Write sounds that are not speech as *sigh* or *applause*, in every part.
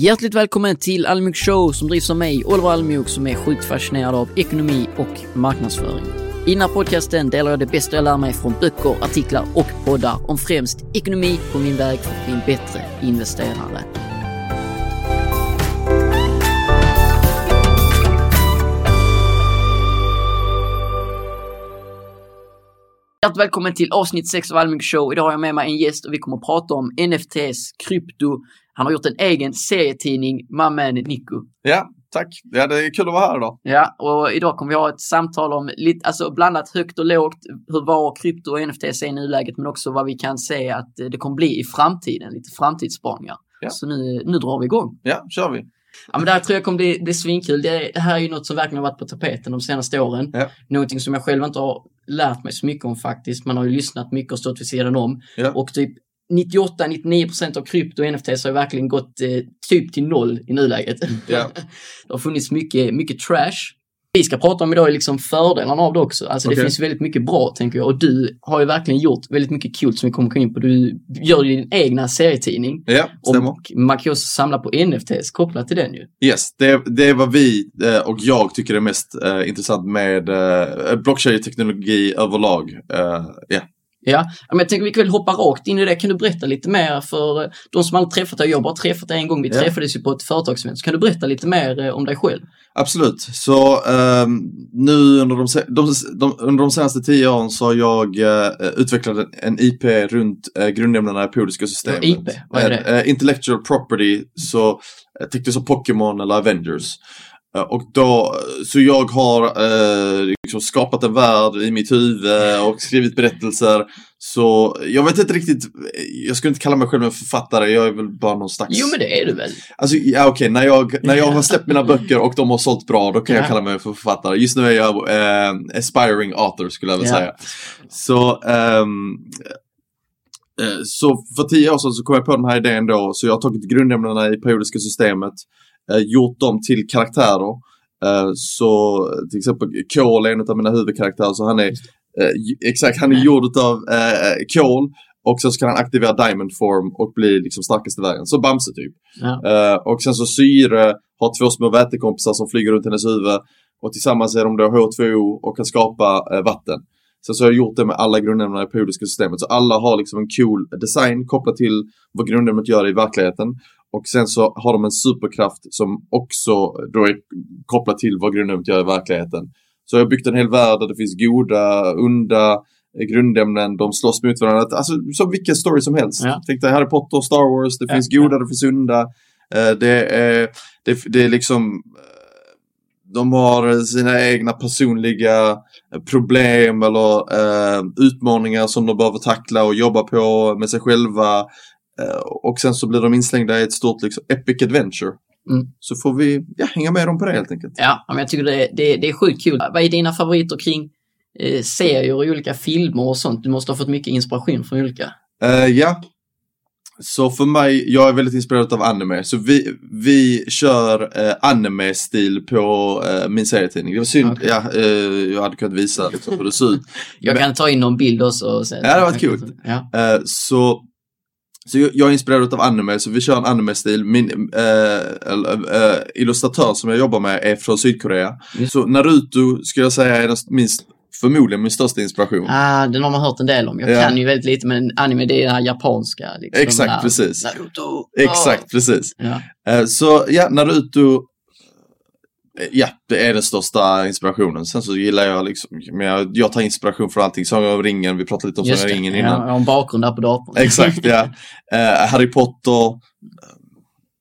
Hjärtligt välkommen till Almjuk Show som drivs av mig, Oliver Almjuk, som är sjukt fascinerad av ekonomi och marknadsföring. I den här podcasten delar jag det bästa jag lär mig från böcker, artiklar och poddar om främst ekonomi på min väg för att bli en bättre investerare. Hjärtligt välkommen till avsnitt 6 av Almjuk Show. Idag har jag med mig en gäst och vi kommer att prata om NFTs, krypto. Han har gjort en egen serietidning, Mamman Nico. Ja, tack. Ja, det är kul att vara här idag. Ja, och idag kommer vi ha ett samtal om lite, alltså blandat högt och lågt, hur var krypto och NFTs är i nuläget, men också vad vi kan se att det kommer bli i framtiden, lite framtidsspaningar. Ja. Så nu, nu drar vi igång. Ja, kör vi. Ja, men det här tror jag kommer bli, bli svinkul. Det, det här är ju något som verkligen har varit på tapeten de senaste åren. Ja. Någonting som jag själv inte har lärt mig så mycket om faktiskt. Man har ju lyssnat mycket och stått vid sidan om. Ja. Och typ 98-99% av krypto och NFTs har verkligen gått eh, typ till noll i nuläget. Ja. *laughs* det har funnits mycket, mycket trash. Vi ska prata om idag är liksom fördelarna av det också. Alltså det Okej. finns väldigt mycket bra tänker jag. Och du har ju verkligen gjort väldigt mycket kul som vi kommer komma in på. Du gör ju din egna serietidning. Ja, stämmer. Och man kan ju också samla på NFTs kopplat till den ju. Yes, det, det är vad vi eh, och jag tycker är mest eh, intressant med eh, blockchain-teknologi överlag. Eh, Ja, Ja, ja, men jag tänker vi kan väl hoppa rakt in i det. Kan du berätta lite mer för eh, de som aldrig träffat dig? Jag har bara träffat dig en gång. Vi Ja. träffades ju på ett företagsevent. Så kan du berätta lite mer eh, om dig själv? absolut. Så ehm, nu under de, de, de, under de senaste tio åren så har jag eh, utvecklat en- IP runt eh, grundämnena i periodiska systemet. Ja, IP, vad är det? Eh, eh, intellectual property, så eh, tänkte som Pokémon eller Avengers. Eh, Och då, så jag har eh, liksom skapat en värld i mitt huvud och skrivit berättelser. Så jag vet inte riktigt, jag skulle inte kalla mig själv en författare, jag är väl bara någon slags... Jo, men det är du väl? Alltså, ja okej, när, jag, när jag har *laughs* släppt mina böcker och de har sålt bra, då kan Ja. jag kalla mig för författare. Just nu är jag eh, aspiring author, skulle jag vilja Ja. säga. Så, ehm, eh, så för tio år sedan så kom jag på den här idén då, så jag har tagit grundämnena i periodiska systemet, eh, gjort dem till karaktärer. Eh, så till exempel Kol är en av mina huvudkaraktärer, så han är eh, exakt, han är gjord av eh, kol och sen så kan han aktivera Diamond Form och bli liksom starkaste vägen. Så Bamse typ. Ja. Eh, och sen så Syre har två små vätekompisar som flyger runt hennes huvud. Och tillsammans är de då H2O och kan skapa eh, vatten. Sen så har jag gjort det med alla grundämnena i periodiska systemet. Så alla har liksom en cool design kopplat till vad grundämnet gör i verkligheten. Och sen så har de en superkraft som också då är kopplat till vad grundämnet gör i verkligheten. Så jag har byggt en hel värld där det finns goda, onda eh, grundämnen, de slåss mot varandra. Alltså som vilken story som helst. Ja. Tänk dig Harry Potter, Star Wars, det finns ja. goda, det finns onda. Eh, Det är, det, det är liksom eh, de har sina egna personliga problem eller eh, utmaningar som de behöver tackla och jobba på med sig själva. Eh, och sen så blir de inslängda i ett stort liksom, epic adventure. Mm. Så får vi ja, hänga med dem på det helt enkelt. Ja, men jag tycker det, det, det är sjukt kul. Vad är dina favoriter kring eh, serier och olika filmer och sånt? Du måste ha fått mycket inspiration från olika. Eh, ja. Så för mig, jag är väldigt inspirerad av anime. Så vi, vi kör eh, anime-stil på eh, min serietidning. Det var synd, Okej. ja, eh, jag hade kunnat visa liksom, hur det ser ut. *laughs* Jag Men- kan ta in någon bild också. Och sen, Ja, det varit kul. Ja. Eh, så så jag, jag är inspirerad av anime, så vi kör en anime-stil. Min eh, eh, illustratör som jag jobbar med är från Sydkorea. Just. Så Naruto skulle jag säga är den min, förmodligen min största inspiration. Ah, den har man hört en del om. Jag Ja. kan ju väldigt lite, men anime det är det här japanska. Liksom, Exakt, det här, precis. Naruto! Exakt, precis. Ja. Eh, så ja, Naruto. Eh, Ja, det är den största inspirationen. Sen så gillar jag liksom, men jag, jag tar inspiration från allting. Sagan om ringen, vi pratade lite om Sagan om ringen Ja, innan. jag har en bakgrund där på datorn. *laughs* Exakt, ja. Eh, Harry Potter. eh,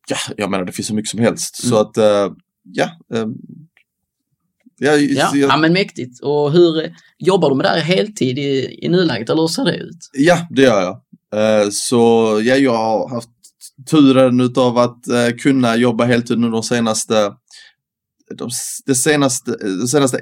Ja, jag menar det finns så mycket som helst. Så Mm. att, eh, ja. eh, ja, Ja, jag, ja, men mäktigt. Och hur jobbar du med det här heltid i, i nuläget, eller hur ser det ut? ja, det gör jag. Eh, så ja, jag har haft turen utav att kunna jobba heltid nu de senaste, de, det senaste, de senaste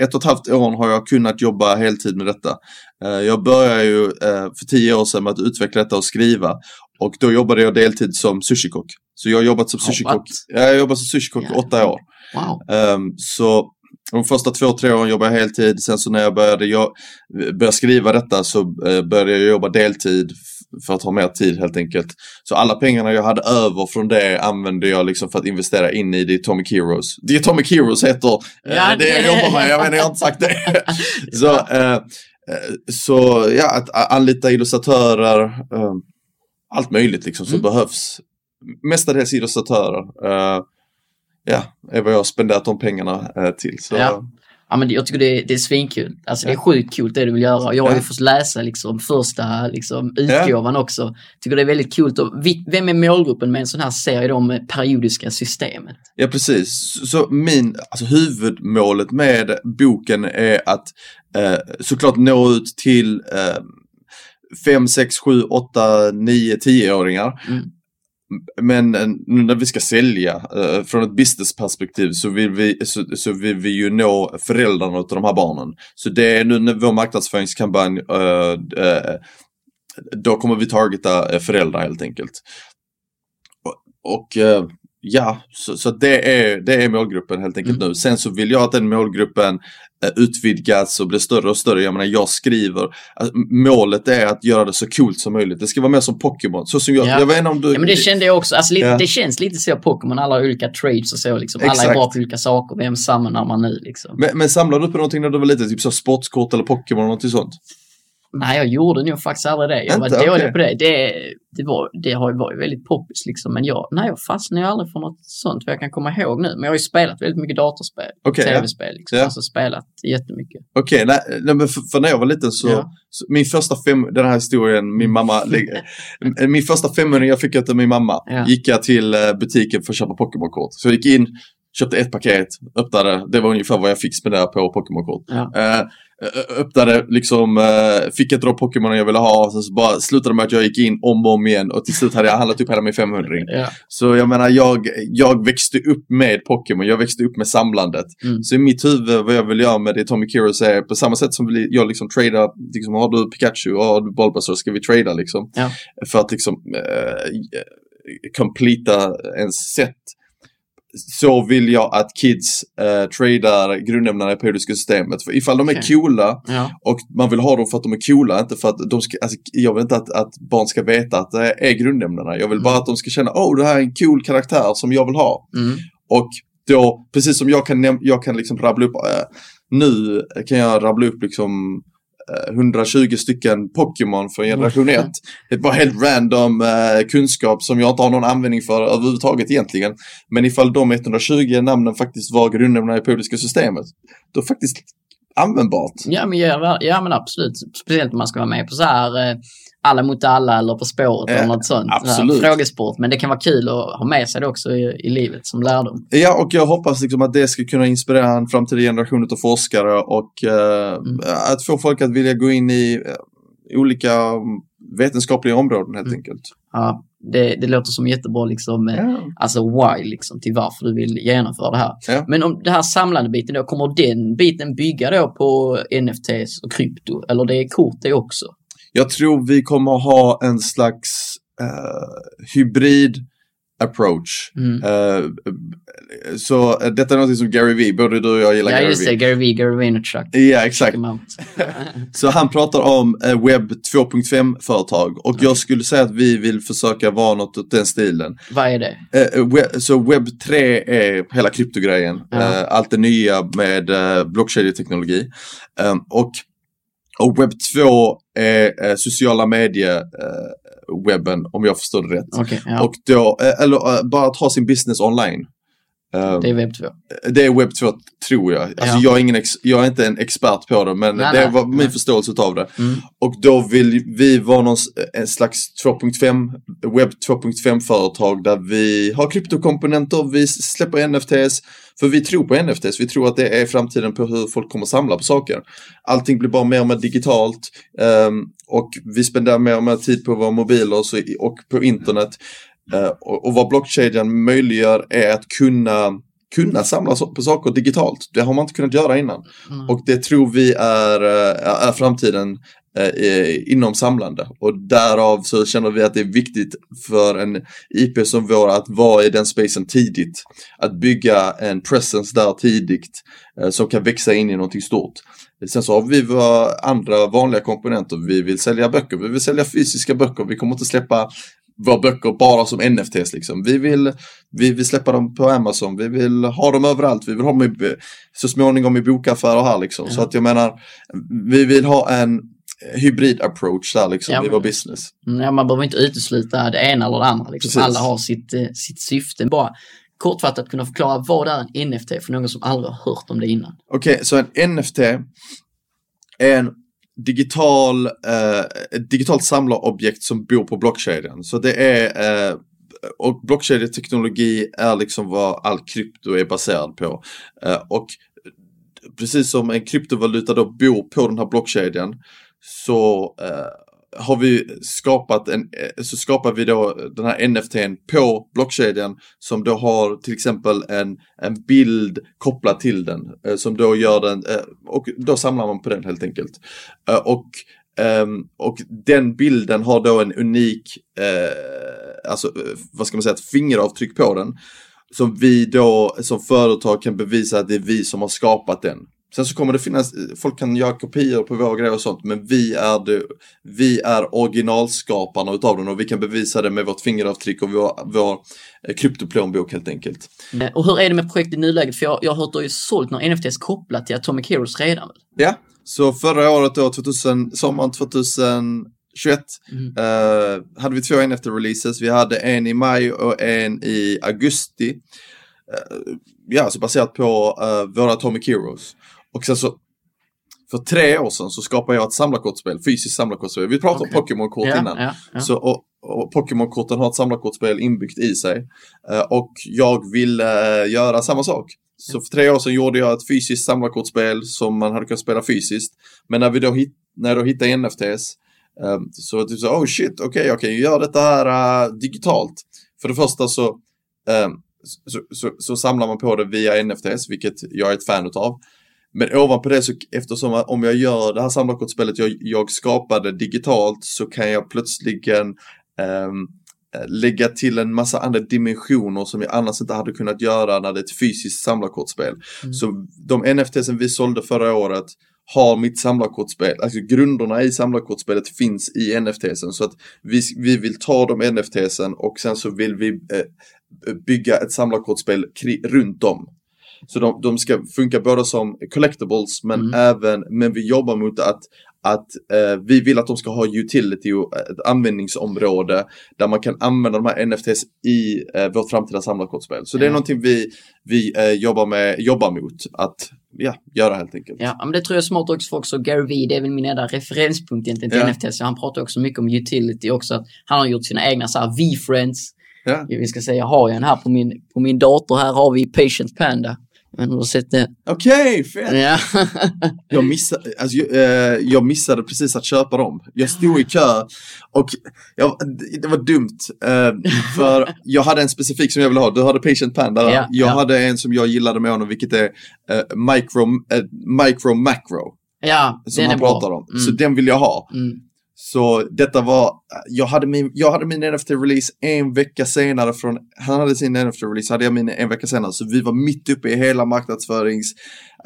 ett och ett halvt åren har jag kunnat jobba heltid med detta. Eh, jag började ju eh, för tio år sedan med att utveckla detta och skriva. Och då jobbade jag deltid som sushikock. Så jag har jobbat som sushikock. Ja, jag har jobbat som sushikock i åtta år. Wow. Ehm, så de första två, tre åren jobbade jag heltid. Sen så när jag började, jag, började skriva detta så eh, började jag jobba deltid. För att ha mer tid helt enkelt. Så alla pengarna jag hade över från det använde jag liksom för att investera in i The Atomic Heroes. The Atomic Heroes heter eh, Ja, det jag jobbar med, jag menar jag har inte sagt det. *laughs* så, eh, eh, så ja, att anlita illustratörer, eh, allt möjligt liksom som Mm. behövs. Mestadels illustratörer. eh, ja, är vad jag har spenderat de pengarna eh, till. Så, Ja. Ja men jag tycker det är, det är svinkul. Alltså det är sjukt kul det du vill göra. Jag har ju Ja. fått läsa liksom första liksom, utgåvan också. Tycker det är väldigt kul. Och vem är målgruppen med en sån här serie då med periodiska systemet? Ja, precis. Så min, alltså huvudmålet med boken är att eh, såklart nå ut till eh, 5, 6, 7, 8, 9, 10-åringar. Mm. Men eh, nu när vi ska sälja eh, från ett businessperspektiv så vill, vi, så, så vill vi ju nå föräldrarna av de här barnen. Så det är nu när vår marknadsföringskampanj, eh, då kommer vi targeta föräldrar helt enkelt. Och, ja, så, så det, är, det är målgruppen helt enkelt Mm. nu. Sen så vill jag att den målgruppen utvidgas och blir större och större. Jag menar, jag skriver. Alltså, målet är att göra det så coolt som möjligt. Det ska vara mer som Pokémon. Så som jag, Ja. jag vet inte om du... Ja men det kände jag också. Alltså, lite, Ja. Det känns lite så Pokémon, alla har olika trades och så liksom. Alla är bra på olika saker. Vem samlar man nu liksom? men, men samlar du på någonting när du var liten? Typ så sportskort eller Pokémon eller någonting sånt? Nej, jag gjorde nog faktiskt aldrig det. Jag var Inte? dålig Okej. på det. Det, det, var, det har ju varit väldigt poppis liksom. Men jag, nej, jag fastnade ju aldrig för något sånt vad jag kan komma ihåg nu. Men jag har ju spelat väldigt mycket datorspel. Ja. Tv-spel liksom. Ja. Alltså spelat jättemycket. Okej, nej, nej, men för, för när jag var liten så, Ja. så min första fem, den här historien, min mamma, *laughs* min första 500 jag fick av min mamma, Ja. gick jag till eh, butiken för att köpa Pokémon-kort. Så jag gick in, köpte ett paket, öppnade, det var ungefär vad jag fick spendera på Pokémon-kort. Ja. Eh, öppnade, liksom, eh, fick ett av Pokémon jag ville ha, sen så bara slutade med att jag gick in om och om igen och till slut hade jag handlat upp hela min 500 Ja. Så jag menar, jag, jag växte upp med Pokémon, jag växte upp med samlandet. Mm. Så i mitt huvud, vad jag vill göra med det Atomic Heroes är på samma sätt som jag liksom tradar, liksom, har du Pikachu och har du Bulbasaur ska vi trada liksom. Ja. För att liksom eh, completa en set. Så vill jag att kids eh, tradar grundämnena i periodiska systemet. För ifall de är coola Ja. och man vill ha dem för att de är coola, inte för att de ska, alltså, jag vill inte att, att barn ska veta att det är grundämnena. Jag vill bara att de ska känna, åh oh, det här är en cool karaktär som jag vill ha. Mm. Och då, precis som jag kan, jag kan liksom rabbla upp, eh, nu kan jag rabbla upp liksom 120 stycken Pokémon från generation 1. Det är bara helt random eh, kunskap som jag inte har någon användning för överhuvudtaget egentligen. Men ifall de 120 namnen faktiskt var grundämnena i periodiska systemet, då det faktiskt användbart. Ja, men, ja, ja, men absolut. Speciellt om man ska vara med på så här eh, alla mot alla eller På spåret eller Eh, något sånt. absolut. Frågesport. Men det kan vara kul att ha med sig det också i, i livet som lärdom. Ja, och jag hoppas liksom att det ska kunna inspirera en framtida generation av forskare och eh, Mm. att få folk att vilja gå in i eh, olika vetenskapliga områden helt Mm. enkelt. Ja, det, det låter som jättebra liksom. Ja. Alltså why liksom till varför du vill genomföra det här. Ja. Men om det här samlande biten då, kommer den biten bygga då på NFTs och krypto? Eller det är kort det också? Jag tror vi kommer ha en slags eh, hybrid approach. Mm. Eh, så eh, detta är något som Gary Vee, både du och jag gillar Ja, Gary just det. Vee. Gary Vee, Gary Vaynerchuk. Ja, exakt. *laughs* Så han pratar om eh, webb 2.5-företag och jag skulle säga att vi vill försöka vara något åt den stilen. Vad är det? Web, så webb 3 är hela kryptogrejen. Ja. Eh, allt det nya med uh, blockkedjeteknologi. Um, och, och webb 2 är eh, sociala medier eh, webben, om jag förstår det rätt. Okej, ja. Och då, eh, eller bara att ha sin business online. Um, det är webb 2. det är webb 2 tror jag. Alltså Ja. jag, är ingen ex, jag är inte en expert på det men Nej, det nej, var min förståelse av det. Mm. Och då vill vi vara någon, slags 2.5, webb 2.5 företag där vi har kryptokomponenter, vi släpper NFTs. För vi tror på NFTs, vi tror att det är framtiden på hur folk kommer samla på saker. Allting blir bara mer och mer digitalt ehm, och vi spenderar mer och mer tid på våra mobiler och på internet. Eh, och, vad blockkedjan möjliggör är att kunna kunna samla på saker digitalt. Det har man inte kunnat göra innan. Mm. Och det tror vi är, eh, är framtiden eh, inom samlande. Och därav så känner vi att det är viktigt för en IP som vår att vara i den spacen tidigt. Att bygga en presence där tidigt som kan växa in i någonting stort. Sen så har vi våra andra vanliga komponenter. Vi vill sälja böcker, vi vill sälja fysiska böcker. Vi kommer inte släppa våra böcker bara som NFTs liksom. Vi vill, vi vill släppa dem på Amazon, vi vill ha dem överallt, vi vill ha dem i, så småningom i bokaffärer här liksom. Ja. Så att jag menar, vi vill ha en hybrid approach där liksom ja, i vår business. Mm, ja, man behöver inte utesluta det ena eller det andra. Liksom. Alla har sitt, eh, sitt syfte. Bara kortfattat kunna förklara vad är en NFT för någon som aldrig har hört om det innan. Okej, okay, så en NFT är en digital, eh, ett digitalt samlarobjekt som bor på blockkedjan. Så det är eh, och blockkedjeteknologi är liksom vad all krypto är baserad på. Eh, och precis som en kryptovaluta då bor på den här blockkedjan så eh, har vi skapat en, eh, så skapar vi då den här NFTn på blockkedjan som då har till exempel en, en bild kopplad till den eh, som då gör den, eh, och då samlar man på den helt enkelt. Och, ehm, och den bilden har då en unik, alltså vad ska man säga, ett fingeravtryck på den. Som vi då som företag kan bevisa att det är vi som har skapat den. Sen så kommer det finnas, folk kan göra kopior på våra grejer och sånt, men vi är, det, vi är originalskaparna utav den och vi kan bevisa det med vårt fingeravtryck och vår, vår eh, kryptoplånbok helt enkelt. Eh, och hur är det med projektet i nuläget? För jag, jag har hört att du har sålt några NFTs kopplat till Atomic Heroes redan. Ja, så förra året då, 2000, sommaren 2021, mm. eh, hade vi två NFT-releases. Vi hade en i maj och en i augusti. Eh, ja, så baserat på eh, våra Atomic Heroes. Och sen så för tre år sedan så skapade jag ett samlarkortspel, fysiskt samlarkortspel. Vi pratade okay. om Pokémon-kort ja, innan. Ja, ja. Så, och, och Pokémon-korten har ett samlarkortspel inbyggt i sig. Uh, och jag ville uh, göra samma sak. Så för tre år sedan gjorde jag ett fysiskt samlarkortspel som man hade kunnat spela fysiskt. Men när vi då hit, när jag då hittade NFTs um, så typ så, oh shit, okej, okay, jag kan ju göra detta här uh, digitalt. För det första så, um, så, så, så, samlar man på det via NFTs, vilket jag är ett fan utav. Men ovanpå det så eftersom om jag gör det här samlarkortspelet jag, jag skapade digitalt så kan jag plötsligen um, lägga till en massa andra dimensioner som jag annars inte hade kunnat göra när det är ett fysiskt samlarkortspel. Mm. Så de NFT som vi sålde förra året har mitt samlarkortspel, alltså grunderna i samlarkortspelet finns i NFTsen så att vi, vi vill ta de NFTsen och sen så vill vi eh, bygga ett samlarkortspel runt dem. Så de, de ska funka både som collectibles men mm. även, men vi jobbar mot att att eh, vi vill att de ska ha utility och ett användningsområde där man kan använda de här NFTs i eh, vårt framtida samlarkortspel. Så det är någonting vi, vi eh, jobbar, med, jobbar mot att ja, göra helt enkelt. Ja, men det tror jag är smart också för också Gary Vee, det är väl min enda referenspunkt egentligen till ja. NFTs. Han pratar också mycket om utility också, att han har gjort sina egna så här V-friends. Ja. Vi ska säga, jag har en här på min, på min dator, här har vi Patient Panda. Men du har sett det? Okej, okay, fett! Ja. *laughs* jag, missade, alltså, jag, eh, jag, missade precis att köpa dem. Jag stod i kö och jag, det var dumt. Eh, för jag hade en specifik som jag ville ha. Du hade Patient Panda. Ja, jag ja. hade en som jag gillade med honom, vilket är eh, micro, eh, micro Macro. Ja, som han pratar om. Mm. Så den vill jag ha. Mm. Så detta var, jag hade min, jag hade min NFT-release en vecka senare från, han hade sin NFT-release, hade jag min en vecka senare. Så vi var mitt uppe i hela marknadsförings,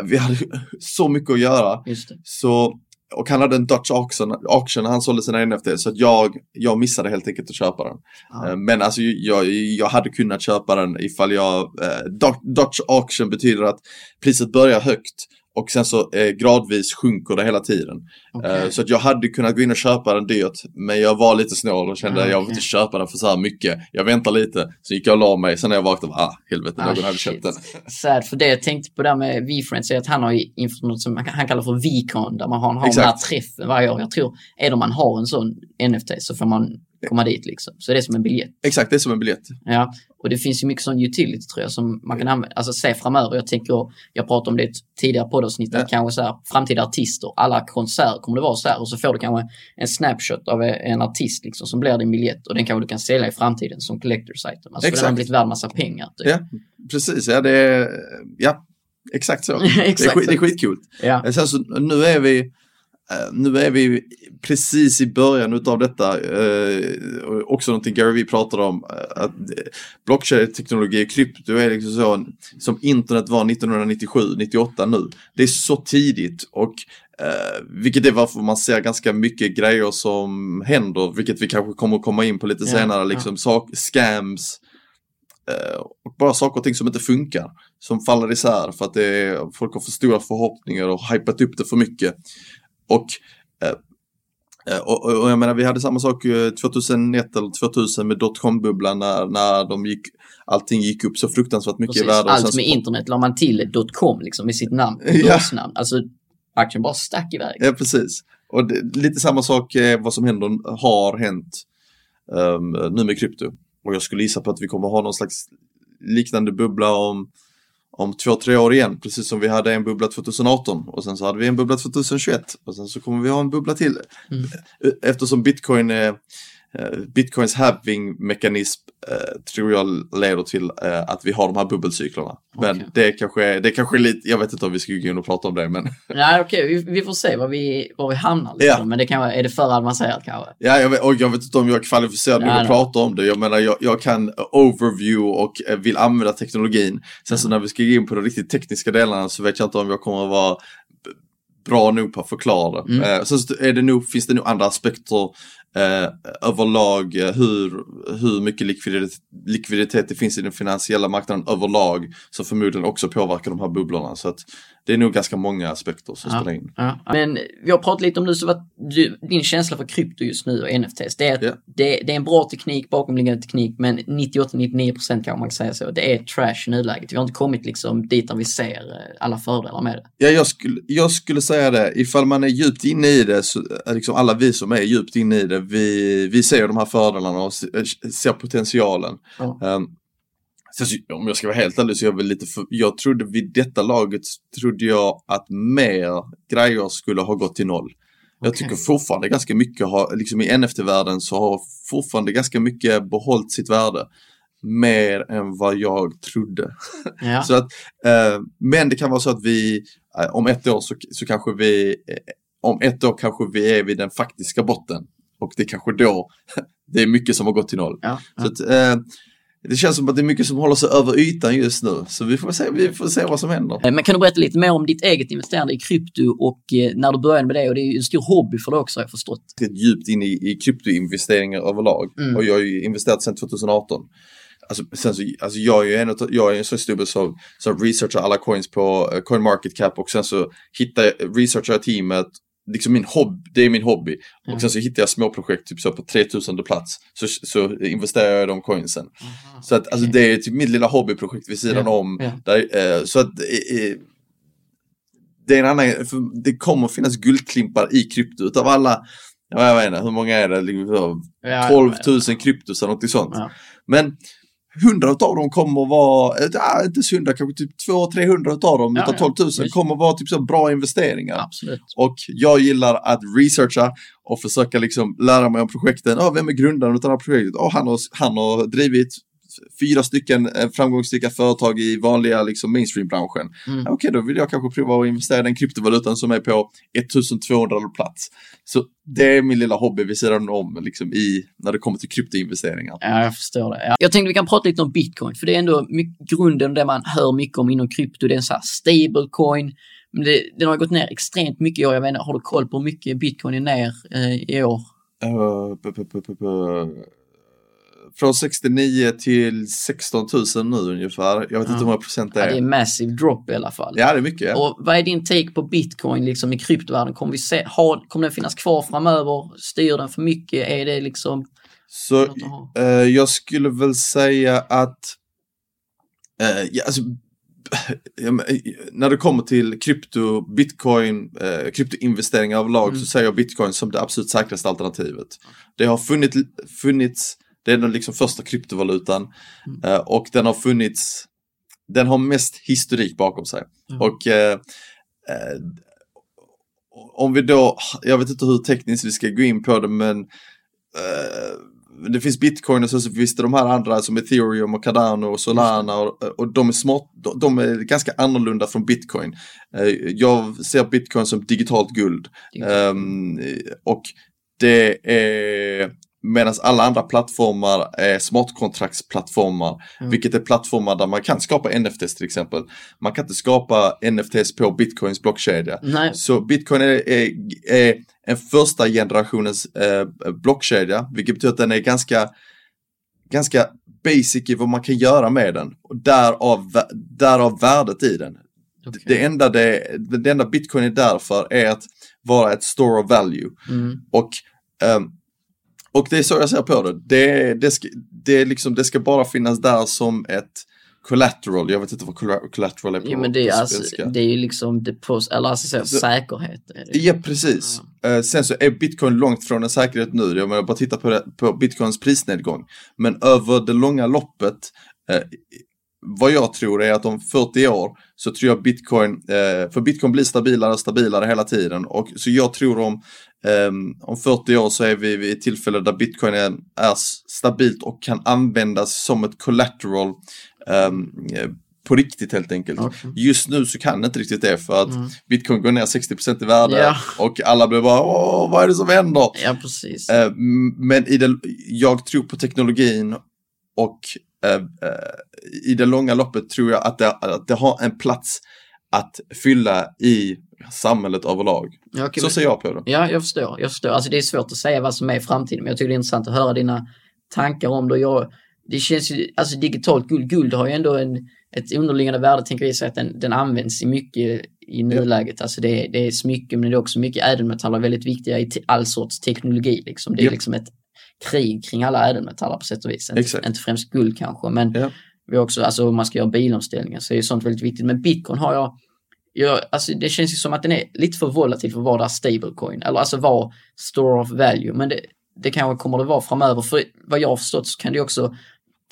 vi hade *laughs* så mycket att göra. Så, och han hade en Dutch auction, auction han sålde sina NFT så jag, jag missade helt enkelt att köpa den. Ah. Men alltså jag, jag hade kunnat köpa den ifall jag, eh, Dutch auction betyder att priset börjar högt och sen så eh, gradvis sjunker det hela tiden. Okay. Eh, så att jag hade kunnat gå in och köpa den dyrt. Men jag var lite snål och kände ah, att jag vill inte köpa den för så här mycket. Jag väntar lite, så gick jag och la mig. Sen när jag vaknade, ah helvete, ah, någon hade köpt den. Sad, för det jag tänkte på där med V-Friends är att han har infört något som han kallar för V-con. Där man har, har den här träffen varje år. Jag tror, är det om man har en sån NFT så får man komma dit liksom. Så det är som en biljett. Exakt, det är som en biljett. Ja, och det finns ju mycket sån utility tror jag som man kan använda, alltså se framöver. Jag tänker, jag pratade om det tidigare poddavsnitt, ja. kanske så här, framtida artister, alla konserter kommer det vara så här och så får du kanske en snapshot av en artist liksom som blir din biljett och den kanske du kan sälja i framtiden som collector's item. Alltså Exakt. den har blivit värd massa pengar. Typ. Ja, precis. Ja, det är, ja, exakt så. Exakt *laughs* det, är, det är skitkul. Ja. Sen så, nu är vi nu är vi precis i början utav detta, eh, också någonting Gary Vee pratar om, eh, att blockchain-teknologi, krypto är liksom så som internet var 1997, 98 nu. Det är så tidigt och eh, vilket är varför man ser ganska mycket grejer som händer, vilket vi kanske kommer att komma in på lite ja, senare, liksom sak, scams, eh, och bara saker och ting som inte funkar, som faller isär för att det är, folk har för stora förhoppningar och hypat upp det för mycket. Och, eh, eh, och, och, jag menar, vi hade samma sak 2001 eller 2000 med dotcom-bubblan när, när de gick, allting gick upp så fruktansvärt mycket Precis, i värde. Allt med internet la man till dotcom liksom i sitt namn, *laughs* ja. namn. Alltså aktien bara stack iväg. Ja, precis. Och det, lite samma sak är vad som händer, har hänt um, nu med krypto. Och jag skulle gissa på att vi kommer ha någon slags liknande bubbla om om två, tre år igen, precis som vi hade en bubbla 2018 och sen så hade vi en bubbla 2021 och sen så kommer vi ha en bubbla till. Mm. Eftersom bitcoin är Bitcoins halving-mekanism eh, tror jag leder till eh, att vi har de här bubbelcyklerna. Okay. Men det kanske, det kanske är lite, jag vet inte om vi ska gå in och prata om det men. *laughs* Nej okej, okay. vi, vi, får se var vi, var vi hamnar. Liksom. Ja. Men det kan, är det för avancerat kanske? Ja, jag vet, och jag vet inte om jag är kvalificerad nog att prata om det. Jag menar, jag, jag, kan overview och vill använda teknologin. Sen så när vi ska gå in på de riktigt tekniska delarna så vet jag inte om jag kommer att vara bra nog på att förklara. Mm. Sen så är det nog, finns det nog andra aspekter eh, överlag eh, hur, hur mycket likviditet, likviditet det finns i den finansiella marknaden överlag som förmodligen också påverkar de här bubblorna. Så att det är nog ganska många aspekter som ja, spelar in. Ja. Men vi har pratat lite om nu så vad du, din känsla för krypto just nu och NFTs. Det är, att det, det, är en bra teknik, bakomliggande teknik, men 98-99% kan man säga så. Det är trash i nuläget. Vi har inte kommit liksom dit där vi ser eh, alla fördelar med det. Ja, jag skulle, jag skulle säga det. Ifall man är djupt inne i det, så, liksom alla vi som är djupt inne i det, vi, vi ser de här fördelarna och ser potentialen. Om jag ska vara helt ärlig så jag väl lite för, jag trodde vid detta laget trodde jag att mer grejer skulle ha gått till noll. Okay. Jag tycker fortfarande ganska mycket har, liksom i NFT-världen så har fortfarande ganska mycket behållit sitt värde. Mer än vad jag trodde. Ja. *laughs* så att, eh, men det kan vara så att vi, eh, om ett år så, så kanske vi, eh, om ett år kanske vi är vid den faktiska botten. Och det är kanske då *laughs* det är mycket som har gått till noll. Ja, ja. Så att, eh, det känns som att det är mycket som håller sig över ytan just nu, så vi får se, vi får se vad som händer. Eh, men kan du berätta lite mer om ditt eget investerande i krypto och eh, när du började med det och det är ju en stor hobby för dig också har jag förstått. Det är djupt in i, i kryptoinvesteringar överlag mm. och jag har ju investerat sedan 2018. Alltså, sen så, alltså jag är en, jag är en sån snubbe som, som researchar alla coins på uh, CoinMarketCap och sen så hittar, researchar jag teamet liksom min hobby, det är min hobby. Mm. Och sen så hittar jag småprojekt typ så på 3000 plats så, så investerar jag de coinsen. Mm. Så att alltså det är typ mitt lilla hobbyprojekt vid sidan yeah. om. Yeah. Där, eh, så att eh, det är en annan, det kommer finnas guldklimpar i krypto utav alla, jag vet inte, hur många är det? 12 000 kryptos eller något sånt. Men hundra av dem kommer att vara, ja, inte hundra, kanske typ 200-300 av dem ja, utav 12 000 ja, kommer att vara typ så bra investeringar. Absolut. Och jag gillar att researcha och försöka liksom lära mig om projekten. Oh, vem är grundaren av det här projektet? Oh, han, har, han har drivit fyra stycken eh, framgångsrika företag i vanliga liksom, mainstream-branschen. Mm. Okej, okay, då vill jag kanske prova att investera i den kryptovalutan som är på 1200 plats. Så det är min lilla hobby vid sidan om liksom, i, när det kommer till kryptoinvesteringar. Ja, jag förstår det. Ja. Jag tänkte vi kan prata lite om bitcoin, för det är ändå mycket, grunden det man hör mycket om inom krypto. Det är en sån här stablecoin. Men det, den har gått ner extremt mycket i år. Jag vet inte, har du koll på hur mycket bitcoin är ner eh, i år? Uh, från 69 till 16 000 nu ungefär. Jag vet ja. inte hur många procent det är. Ja, det är massive drop i alla fall. Ja, det är mycket. Och vad är din take på bitcoin liksom i kryptovärlden? Kommer, vi se, ha, kommer den finnas kvar framöver? Styr den för mycket? Är det liksom... Så eh, jag skulle väl säga att eh, ja, alltså, *laughs* när det kommer till krypto, bitcoin, eh, kryptoinvesteringar överlag mm. så säger jag bitcoin som det absolut säkraste alternativet. Det har funnits, funnits det är den liksom första kryptovalutan mm. Eh, och den har funnits, den har mest historik bakom sig. Mm. Och eh, eh, om vi då, jag vet inte hur tekniskt vi ska gå in på det men eh, det finns bitcoin och så, så finns det de här andra som ethereum och cardano och solana och, och de är smart, de, de är ganska annorlunda från bitcoin. Eh, jag ser bitcoin som digitalt guld. Um, och det är Medan alla andra plattformar är smartkontraktsplattformar, mm. vilket är plattformar där man kan skapa NFTs till exempel. Man kan inte skapa NFTs på bitcoins blockkedja. Nej. Så bitcoin är, är, är en första generationens eh, blockkedja, vilket betyder att den är ganska, ganska basic i vad man kan göra med den. Och därav, därav värdet i den. Okay. Det, enda det, det enda bitcoin är därför är att vara ett store of value. Mm. Och um, och det är så jag ser på det. Det, det, ska, det, liksom, det ska bara finnas där som ett collateral. Jag vet inte vad collateral är på, jo, men det är, alltså, det är ju liksom deposit, eller alltså så, säkerhet. Ja, precis. Uh, sen så är bitcoin långt från en säkerhet nu. Jag menar bara titta på, det, på bitcoins prisnedgång. Men över det långa loppet uh, vad jag tror är att om 40 år så tror jag bitcoin, eh, för bitcoin blir stabilare och stabilare hela tiden. Och, så jag tror om Um, om 40 år så är vi vid ett tillfälle där bitcoin är, är stabilt och kan användas som ett collateral um, på riktigt helt enkelt. Okay. Just nu så kan det inte riktigt det för att mm. bitcoin går ner 60% i värde yeah. och alla blir bara Åh, vad är det som händer? Ja, precis. Uh, men i det, jag tror på teknologin och uh, uh, i det långa loppet tror jag att det, att det har en plats att fylla i samhället överlag. Ja, okay, så ser jag på det. Ja, jag förstår. Jag förstår. Alltså det är svårt att säga vad som är framtiden, men jag tycker det är intressant att höra dina tankar om det. Jag, det känns ju, alltså digitalt guld, guld har ju ändå en, ett underliggande värde, tänker så att den, den används i mycket i nuläget. Ja. Alltså det, det är smycken, men det är också mycket ädelmetaller, väldigt viktiga i all sorts teknologi. Liksom. Det är ja. liksom ett krig kring alla ädelmetaller på sätt och vis. Inte, inte främst guld kanske, men ja. vi också, alltså om man ska göra bilomställningar så är sånt väldigt viktigt. Men bitcoin har jag jag, alltså det känns ju som att den är lite för volatil för att vara där stablecoin, eller alltså vara store of value. Men det, det kanske kommer det vara framöver. För vad jag har förstått så kan det också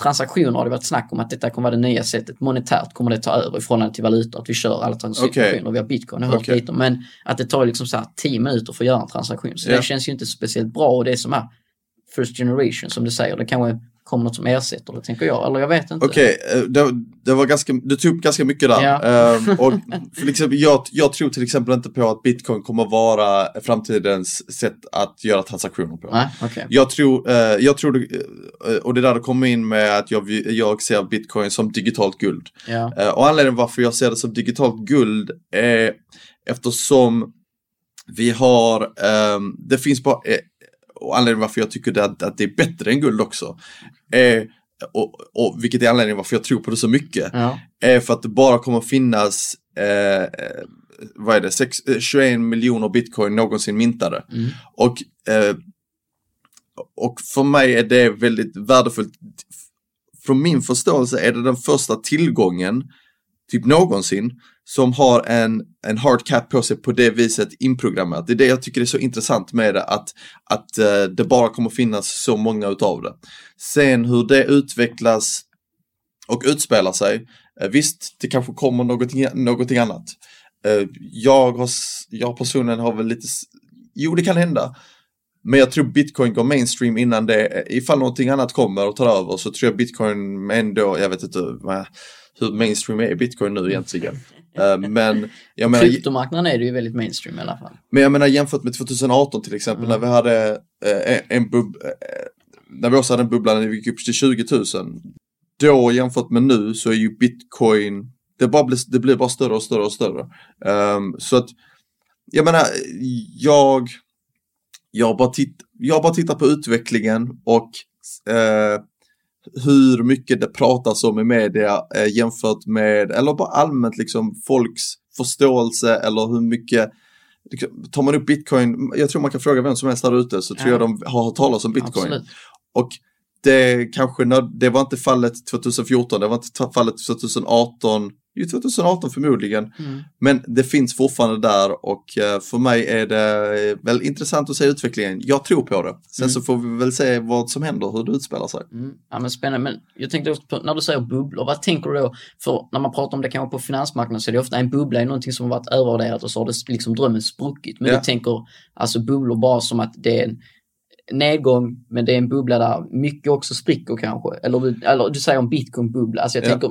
transaktioner har det varit snack om att detta kommer vara det nya sättet. Monetärt kommer det ta över i förhållande till valutor. Att vi kör alla transaktioner okay. via bitcoin. Jag har okay. lite om. Men att det tar liksom så här 10 minuter för att göra en transaktion. Så yeah. det känns ju inte speciellt bra och det är som är first generation som du säger. Det kanske kommer något som ersätter det, tänker jag. Eller jag vet inte. Okej, okay, eh, det, det, var ganska, du tog upp ganska mycket där. Ja. Um, *laughs* och för exempel, jag, jag tror till exempel inte på att bitcoin kommer vara framtidens sätt att göra transaktioner på. Nej, okay. Jag tror, uh, jag tror uh, och det där det kommer in med att jag, jag ser bitcoin som digitalt guld. Ja. Uh, och anledningen varför jag ser det som digitalt guld är eftersom vi har, um, det finns bara och anledningen varför jag tycker att, att det är bättre än guld också, är, och, och, vilket är anledningen varför jag tror på det så mycket, ja. är för att det bara kommer finnas eh, vad är det, 6, 21 eh, miljoner bitcoin någonsin mintade. Mm. Och, eh, och för mig är det väldigt värdefullt. Från min förståelse är det den första tillgången, typ någonsin, som har en, en hard cap på sig på det viset inprogrammerat. Det är det jag tycker är så intressant med det, att, att uh, det bara kommer finnas så många utav det. Sen hur det utvecklas och utspelar sig, uh, visst, det kanske kommer någonting, någonting annat. Uh, jag, har, jag personligen har väl lite, jo det kan hända. Men jag tror bitcoin går mainstream innan det, ifall någonting annat kommer och tar över så tror jag bitcoin ändå, jag vet inte hur mainstream är bitcoin nu egentligen. Eh, men jag menar... Kryptomarknaden är det ju väldigt mainstream i alla fall. Men jag menar jämfört med 2018 till exempel mm. när vi hade eh, en bub eh, när vi också hade en bubbla när vi gick upp till 20 000. Då jämfört med nu så är ju bitcoin, det, bara blir, det blir bara större och större och större. Um, så att, jag menar, jag, jag, bara titt, jag bara tittar på utvecklingen och uh, hur mycket det pratas om i media eh, jämfört med, eller bara allmänt liksom folks förståelse eller hur mycket liksom, Tar man upp bitcoin, jag tror man kan fråga vem som helst där ute så tror jag de har hört talas om bitcoin. Absolut. Och det kanske, det var inte fallet 2014, det var inte fallet 2018, ju 2018 förmodligen. Mm. Men det finns fortfarande där och eh, för mig är det väl intressant att se utvecklingen. Jag tror på det. Sen mm. så får vi väl se vad som händer, hur det utspelar sig. Mm. Ja men spännande, men jag tänkte också på, när du säger bubblor, vad tänker du då? För när man pratar om det kanske på finansmarknaden så är det ofta en bubbla är någonting som har varit övervärderat och så har det liksom drömmen spruckit. Men ja. du tänker alltså bubblor bara som att det är en nedgång, men det är en bubbla där mycket också spricker kanske. Eller du, eller du säger om bitcoin-bubbla. Alltså jag Ja. tänker,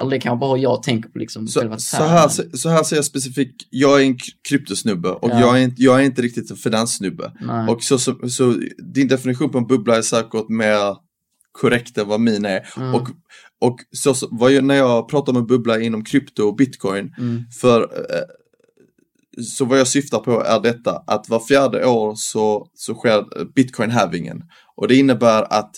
eller det kan bara jag tänker på liksom Så, själva så, här, så här ser jag specifikt, jag är en kryptosnubbe och Ja. jag, är inte, jag är inte riktigt en finanssnubbe. Nej. Och så, så, så din definition på en bubbla är säkert mer korrekt än vad min är. Mm. Och, och så, så, jag, när jag pratar om en bubbla inom krypto och bitcoin, Mm. för eh, så vad jag syftar på är detta att var fjärde år så, så sker bitcoin-halvingen. Och det innebär att,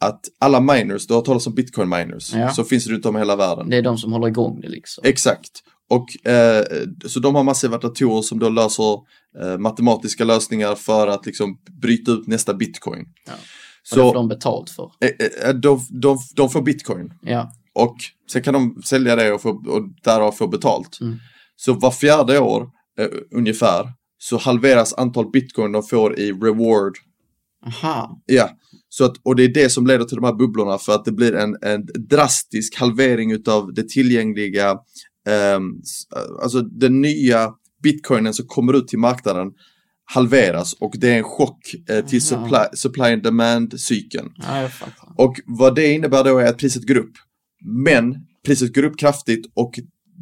att alla miners, du har talat om bitcoin miners, Ja. som finns runt om i hela världen. Det är de som håller igång det liksom. Exakt. Och eh, så de har massiva datorer som då löser eh, matematiska lösningar för att liksom bryta ut nästa bitcoin. Ja. Och det får Så de betalt för. eh, eh, de, de, de får bitcoin Ja. och sen kan de sälja det och, få, och därav få betalt. Mm. Så var fjärde år eh, ungefär så halveras antal bitcoin de får i reward. Aha. Ja, så att, och det är det som leder till de här bubblorna för att det blir en, en drastisk halvering utav det tillgängliga, ehm, s- alltså den nya bitcoinen som kommer ut till marknaden halveras och det är en chock eh, till supply, supply and demand cykeln. Ja. Och vad det innebär då är att priset går upp. Men priset går upp kraftigt och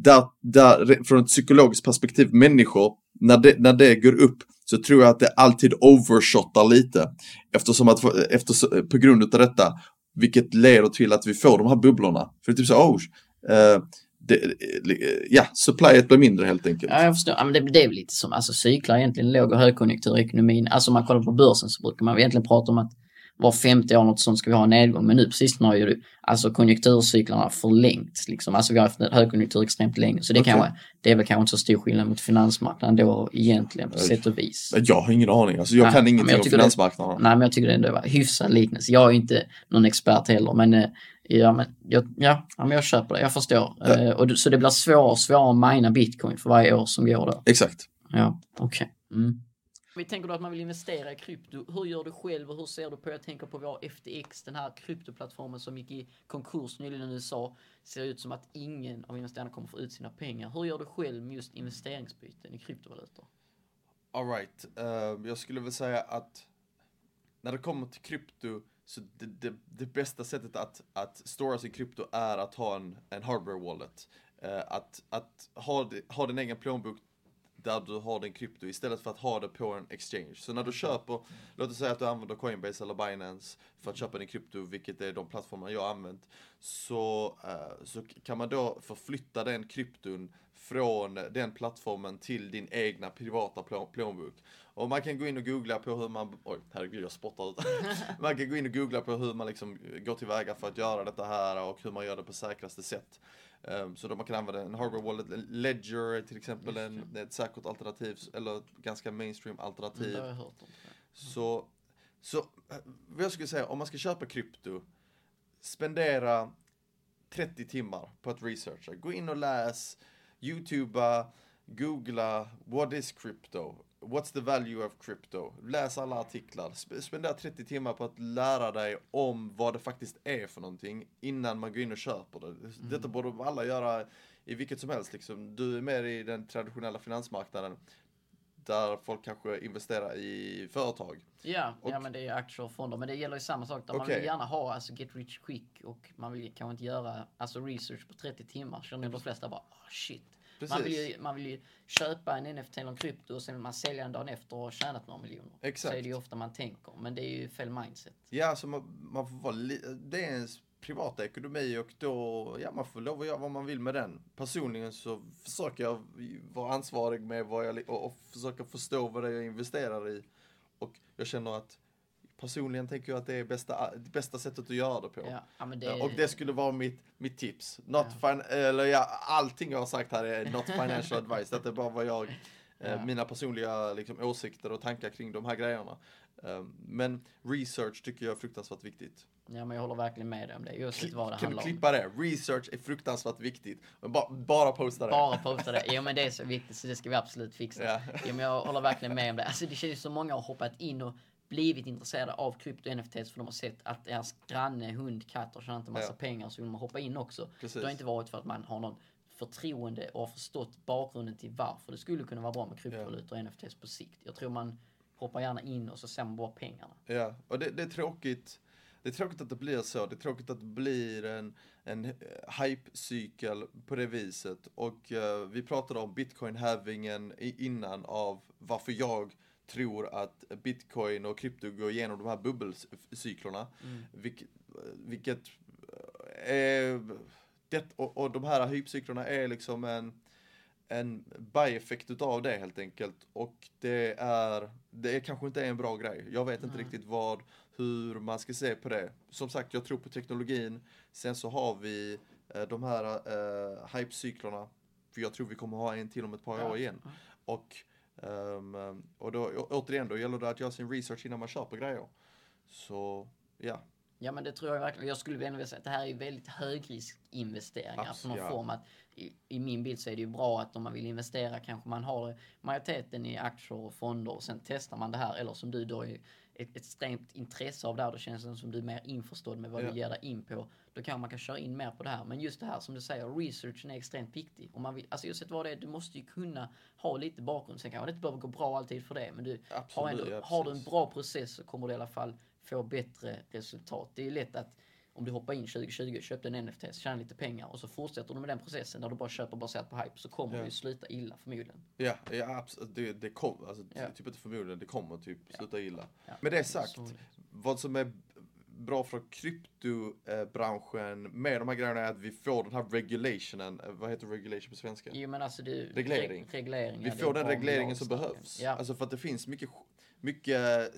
där, där, från ett psykologiskt perspektiv, människor, när det, när det går upp så tror jag att det alltid overshottar lite. Eftersom att, efter, på grund av detta, vilket leder till att vi får de här bubblorna. För det är typ så, oh, eh, det, eh, ja, supplyet blir mindre helt enkelt. Ja, jag förstår. Ja, men det, det är väl lite som alltså, cyklar egentligen låg och högkonjunktur i ekonomin. Alltså om man kollar på börsen så brukar man egentligen prata om att var femte år något sånt ska vi ha en nedgång. Men nu på sistone har ju alltså konjunkturcyklarna förlängts. Liksom. Alltså vi har haft en högkonjunktur extremt länge. Så det, Okej. kanske, det är väl kanske inte så stor skillnad mot finansmarknaden då egentligen på Oj. sätt och vis. Jag har ingen aning, alltså jag Nej, kan ingenting om tycker det- finansmarknaden. Nej, men jag tycker det ändå var hyfsad liknelse. Jag är inte någon expert heller, men, eh, ja, men, jag, ja, ja, men jag köper det. Jag förstår. Ja. Eh, och, så det blir svårare och svårare att mina bitcoin för varje år som går då. Exakt. Ja, okej. Mm. Vi tänker då att man vill investera i krypto. Hur gör du själv och hur ser du på? Jag tänker på vår FTX, den här kryptoplattformen som gick i konkurs nyligen i USA. Ser ut som att ingen av investerarna kommer få ut sina pengar. Hur gör du själv med just investeringsbyten i kryptovalutor? Alright, uh, eh, jag skulle väl säga att när det kommer till krypto så det, det, det bästa sättet att, att stora sin krypto är att ha en, en hardware wallet. Uh, att att ha, ha din egen plånbok där du har din krypto istället för att ha det på en exchange. Så när du köper, låt oss säga att du använder Coinbase eller Binance för att köpa din krypto, vilket är de plattformar jag har använt, så, eh, så kan man då förflytta den krypton från den plattformen till din egna privata plå- plånbok. Och man kan gå in och googla på hur man, oj herregud jag spottar ut. *laughs* man kan gå in och googla på hur man liksom går tillväga för att göra detta här och hur man gör det på säkraste sätt. Um, så man kan använda en hardware wallet, ledger till exempel en, ett säkert alternativ, eller ett ganska mainstream alternativ. Hört om. Så, så eh, vad jag skulle säga, om man ska köpa krypto, spendera 30 timmar på att researcha. Gå in och läs, youtuba, googla, what is crypto? What's the value of crypto? Läs alla artiklar. Sp- Spendera 30 timmar på att lära dig om vad det faktiskt är för någonting innan man går in och köper det. Detta borde alla göra i vilket som helst. Liksom. Du är mer i den traditionella finansmarknaden där folk kanske investerar i företag. Ja, Och- ja, men det är aktier. Men det gäller ju samma sak. Där Man vill gärna ha alltså, get rich quick och man vill kanske inte göra alltså, research på 30 timmar. Känner de flesta bara, oh, shit. Man vill, ju, man vill ju köpa en NFT eller en krypto och sen vill man sälja den dagen efter och tjänat några miljoner. Exakt. Så är det ju ofta man tänker. Men det är ju fel mindset. Ja, så man, man får vara det är ens privata ekonomi och då, ja man får lov att göra vad man vill med den. Personligen så försöker jag vara ansvarig med vad jag, och, och försöka förstå vad det är jag investerar i. Och jag känner att personligen tänker jag att det är bästa, bästa sättet att göra det på. Ja, ja, det, Ja, Och det skulle vara mitt, mitt tips. Not fin- eller ja, allting jag har sagt här är not financial *laughs* advice. Det är bara vad jag, eh, Ja. mina personliga liksom, åsikter och tankar kring de här grejerna. Eh, men research tycker jag är fruktansvärt viktigt. ja, men jag håller verkligen med dig om det. Oavsett vad det kan du klippa det? Research är fruktansvärt viktigt. Men bara, posta det. Bara posta det. Jo men det är så viktigt så det ska vi absolut fixa. Ja. Jo, men jag håller verkligen med om det. Alltså det känns som många har hoppat in och blivit intresserade av krypto NFTs för de har sett att deras granne, hund, katt har tjänat en massa Ja. pengar så vill man hoppa in också. Precis. Det har inte varit för att man har någon förtroende och har förstått bakgrunden till varför det skulle kunna vara bra med kryptovalutor och NFTs på sikt. Jag tror man hoppar gärna in och så ser man bara pengarna. Ja, och det, det är tråkigt. Det är tråkigt att det blir så. Det är tråkigt att det blir en, en hype-cykel på det viset. Och eh, vi pratade om bitcoin-halvingen i- innan av varför jag tror att bitcoin och krypto går igenom de här bubbelcyklerna. Vilket, vilket eh, är, det, och, och de här hypecyklerna är liksom en en bieffekt utav det helt enkelt. Och det är, det är kanske inte är en bra grej. Jag vet inte riktigt vad, hur man ska se på det. Som sagt, jag tror på teknologin. Sen så har vi eh, de här eh, hypecyklerna. För jag tror vi kommer ha en till om ett par Ja. år igen. Och, ehm, och då, å- återigen, då gäller det att göra sin research innan man köper grejer. Så, ja. Ja men det tror jag verkligen. Jag skulle ändå vilja säga att det här är väldigt högriskinvesteringar Abs- på någon ja. form. Att i, I min bild så är det ju bra att om man vill investera kanske man har majoriteten i aktier och fonder och sen testar man det här. Eller som du då är ett, ett extremt intresse av det här. Då känns det som du är mer införstådd med vad Ja. du ger dig in på. Då kanske man kan köra in mer på det här. Men just det här som du säger, researchen är extremt viktig. Om man vill, alltså oavsett vad det är, du måste ju kunna ha lite bakgrund. Sen kanske det inte behöver gå bra alltid för det. Men du har, Absolut, ändå, ja, har du en bra process så kommer du i alla fall få bättre resultat. Det är ju lätt att om du hoppar in 2020, köpte en NFT, tjänar lite pengar och så fortsätter du med den processen där du bara köper baserat på hype så kommer det ju sluta illa förmodligen. Ja, ja absolut. Det, det kommer, alltså, Ja. typ inte förmodligen, det kommer typ sluta illa. Ja. Med det sagt, Så- vad som är bra för kryptobranschen med de här grejerna är att vi får den här regulationen, eh, vad heter regulation på svenska? Jo men alltså du, Reglering. Re reglering Vi får den regleringen som behövs. Ja. Alltså för att det finns mycket, mycket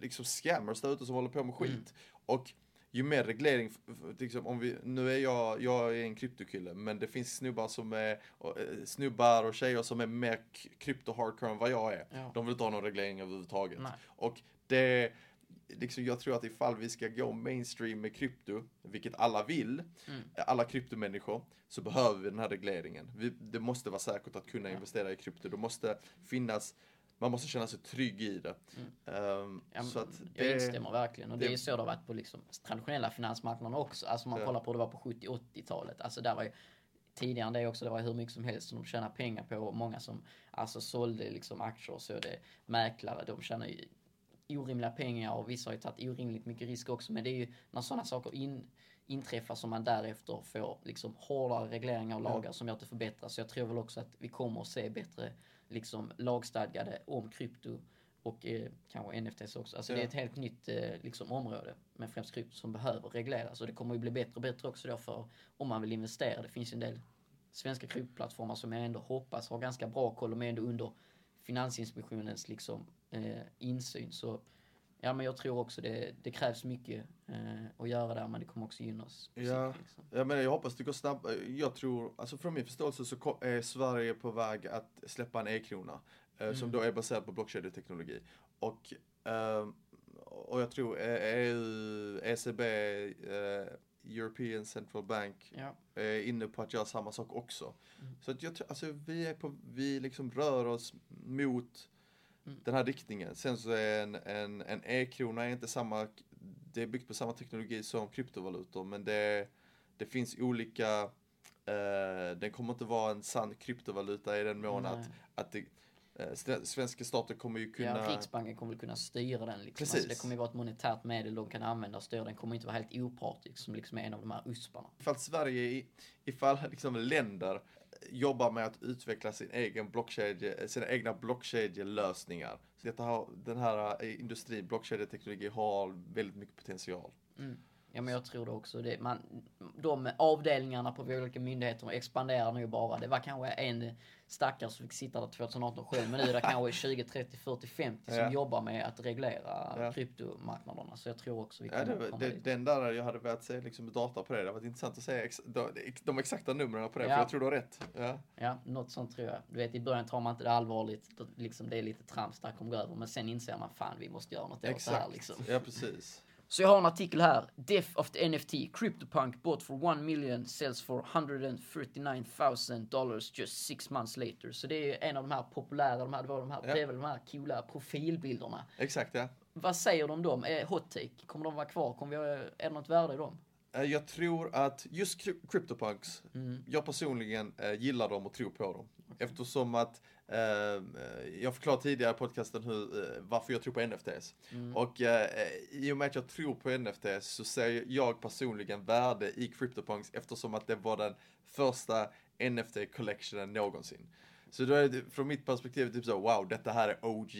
liksom scammers där ute som håller på med skit. Mm. Och ju mer reglering, liksom, om vi, nu är jag, jag är en kryptokille, men det finns snubbar som är, eh, snubbar och tjejer som är mer krypto-hardcore än vad jag är. Ja. De vill inte ha någon reglering överhuvudtaget. Nej. Och det, liksom, jag tror att ifall vi ska gå mainstream med krypto, vilket alla vill, Mm. alla kryptomänniskor, så behöver vi den här regleringen. Vi, det måste vara säkert att kunna investera i krypto. Det måste finnas, man måste känna sig trygg i det. Mm. Ja, men så att jag instämmer verkligen. Och det, det- är så det har varit på liksom traditionella finansmarknader också. Alltså man Ja. kollar på hur det var på 70-80-talet. Alltså där var ju tidigare det också, det var hur mycket som helst som de tjänade pengar på. Och många som alltså sålde liksom aktier och så. Det, mäklare, de tjänar ju orimliga pengar och vissa har ju tagit orimligt mycket risk också. Men det är ju när sådana saker in, inträffar som man därefter får liksom hårdare regleringar och lagar som gör att det förbättras. Så jag tror väl också att vi kommer att se bättre liksom lagstadgade om krypto och eh, kanske NFTs också. Alltså det är Ja. ett helt nytt eh, liksom, område med främst krypto som behöver regleras. Och det kommer ju bli bättre och bättre också då för om man vill investera. Det finns ju en del svenska kryptoplattformar som jag ändå hoppas har ganska bra koll. De är ändå under Finansinspektionens liksom, eh, insyn. Så ja, men jag tror också det, det krävs mycket eh, att göra där men det kommer också gynna oss. Ja, sikt, liksom. ja, men jag hoppas det går snabbt. Jag tror, alltså från min förståelse så är Sverige på väg att släppa en e-krona. eh, Som då är baserad på blockkedjeteknologi. Och, ehm, och jag tror eh, EU, ECB, eh, European Central Bank Ja. är inne på att göra samma sak också. Så att jag tror, alltså vi är på, vi liksom rör oss mot den här riktningen. Sen så är en, en, en e-krona inte samma, det är byggt på samma teknologi som kryptovalutor men det, det finns olika, eh, den kommer inte vara en sann kryptovaluta i den mån att, att det, eh, svenska staten kommer ju kunna Ja, Riksbanken kommer väl kunna styra den. Liksom. Precis. Alltså, det kommer ju vara ett monetärt medel de kan använda och styra. Den kommer inte vara helt opartisk som liksom är en av de här usparna. Ifall Sverige, i- ifall *laughs* liksom länder jobbar med att utveckla sin egen blockkedje, eh, sina egna blockkedjelösningar. Så detta har, den här eh, industrin, blockkedjeteknologi, har väldigt mycket potential. Mm. Ja men jag tror det också. Det, man, de avdelningarna på olika myndigheter expanderar nu bara. Det var kanske en stackare som fick sitta där 2018 själv. Men nu är det kanske 20, 30, 40, 50 som Ja. jobbar med att reglera Ja. kryptomarknaderna. Så jag tror också vi Ja, kommer det, komma det, dit. den där jag hade velat se liksom data på det. Det hade varit intressant att se ex, de, de exakta numren på det, Ja. för jag tror du har rätt. Ja. Ja, något sånt tror jag. Du vet i början tar man inte det allvarligt. Liksom, det är lite trams, där kommer gå över. Men sen inser man fan vi måste göra något åt det här Exakt. liksom. Ja, precis. Så jag har en artikel här. Death of the NFT. CryptoPunk bought for 1 million sells for 139,000 dollars just six months later. Så det är en av de här populära, de här, det var de här, Ja. det är väl de här coola profilbilderna. Exakt, ja. Vad säger de om dem? Är hot take? Kommer de vara kvar? Kommer vi, är det något värde i dem? Eh, Jag tror att just cry- CryptoPunks, jag personligen eh, gillar dem och tror på dem. eftersom att eh, jag förklarade tidigare i podcasten hur, eh, varför jag tror på NFTs. Mm. Och eh, i och med att jag tror på NFTs så ser jag personligen värde i CryptoPunks eftersom att det var den första NFT-collectionen någonsin. Så då är det från mitt perspektiv typ så, wow, detta här är OG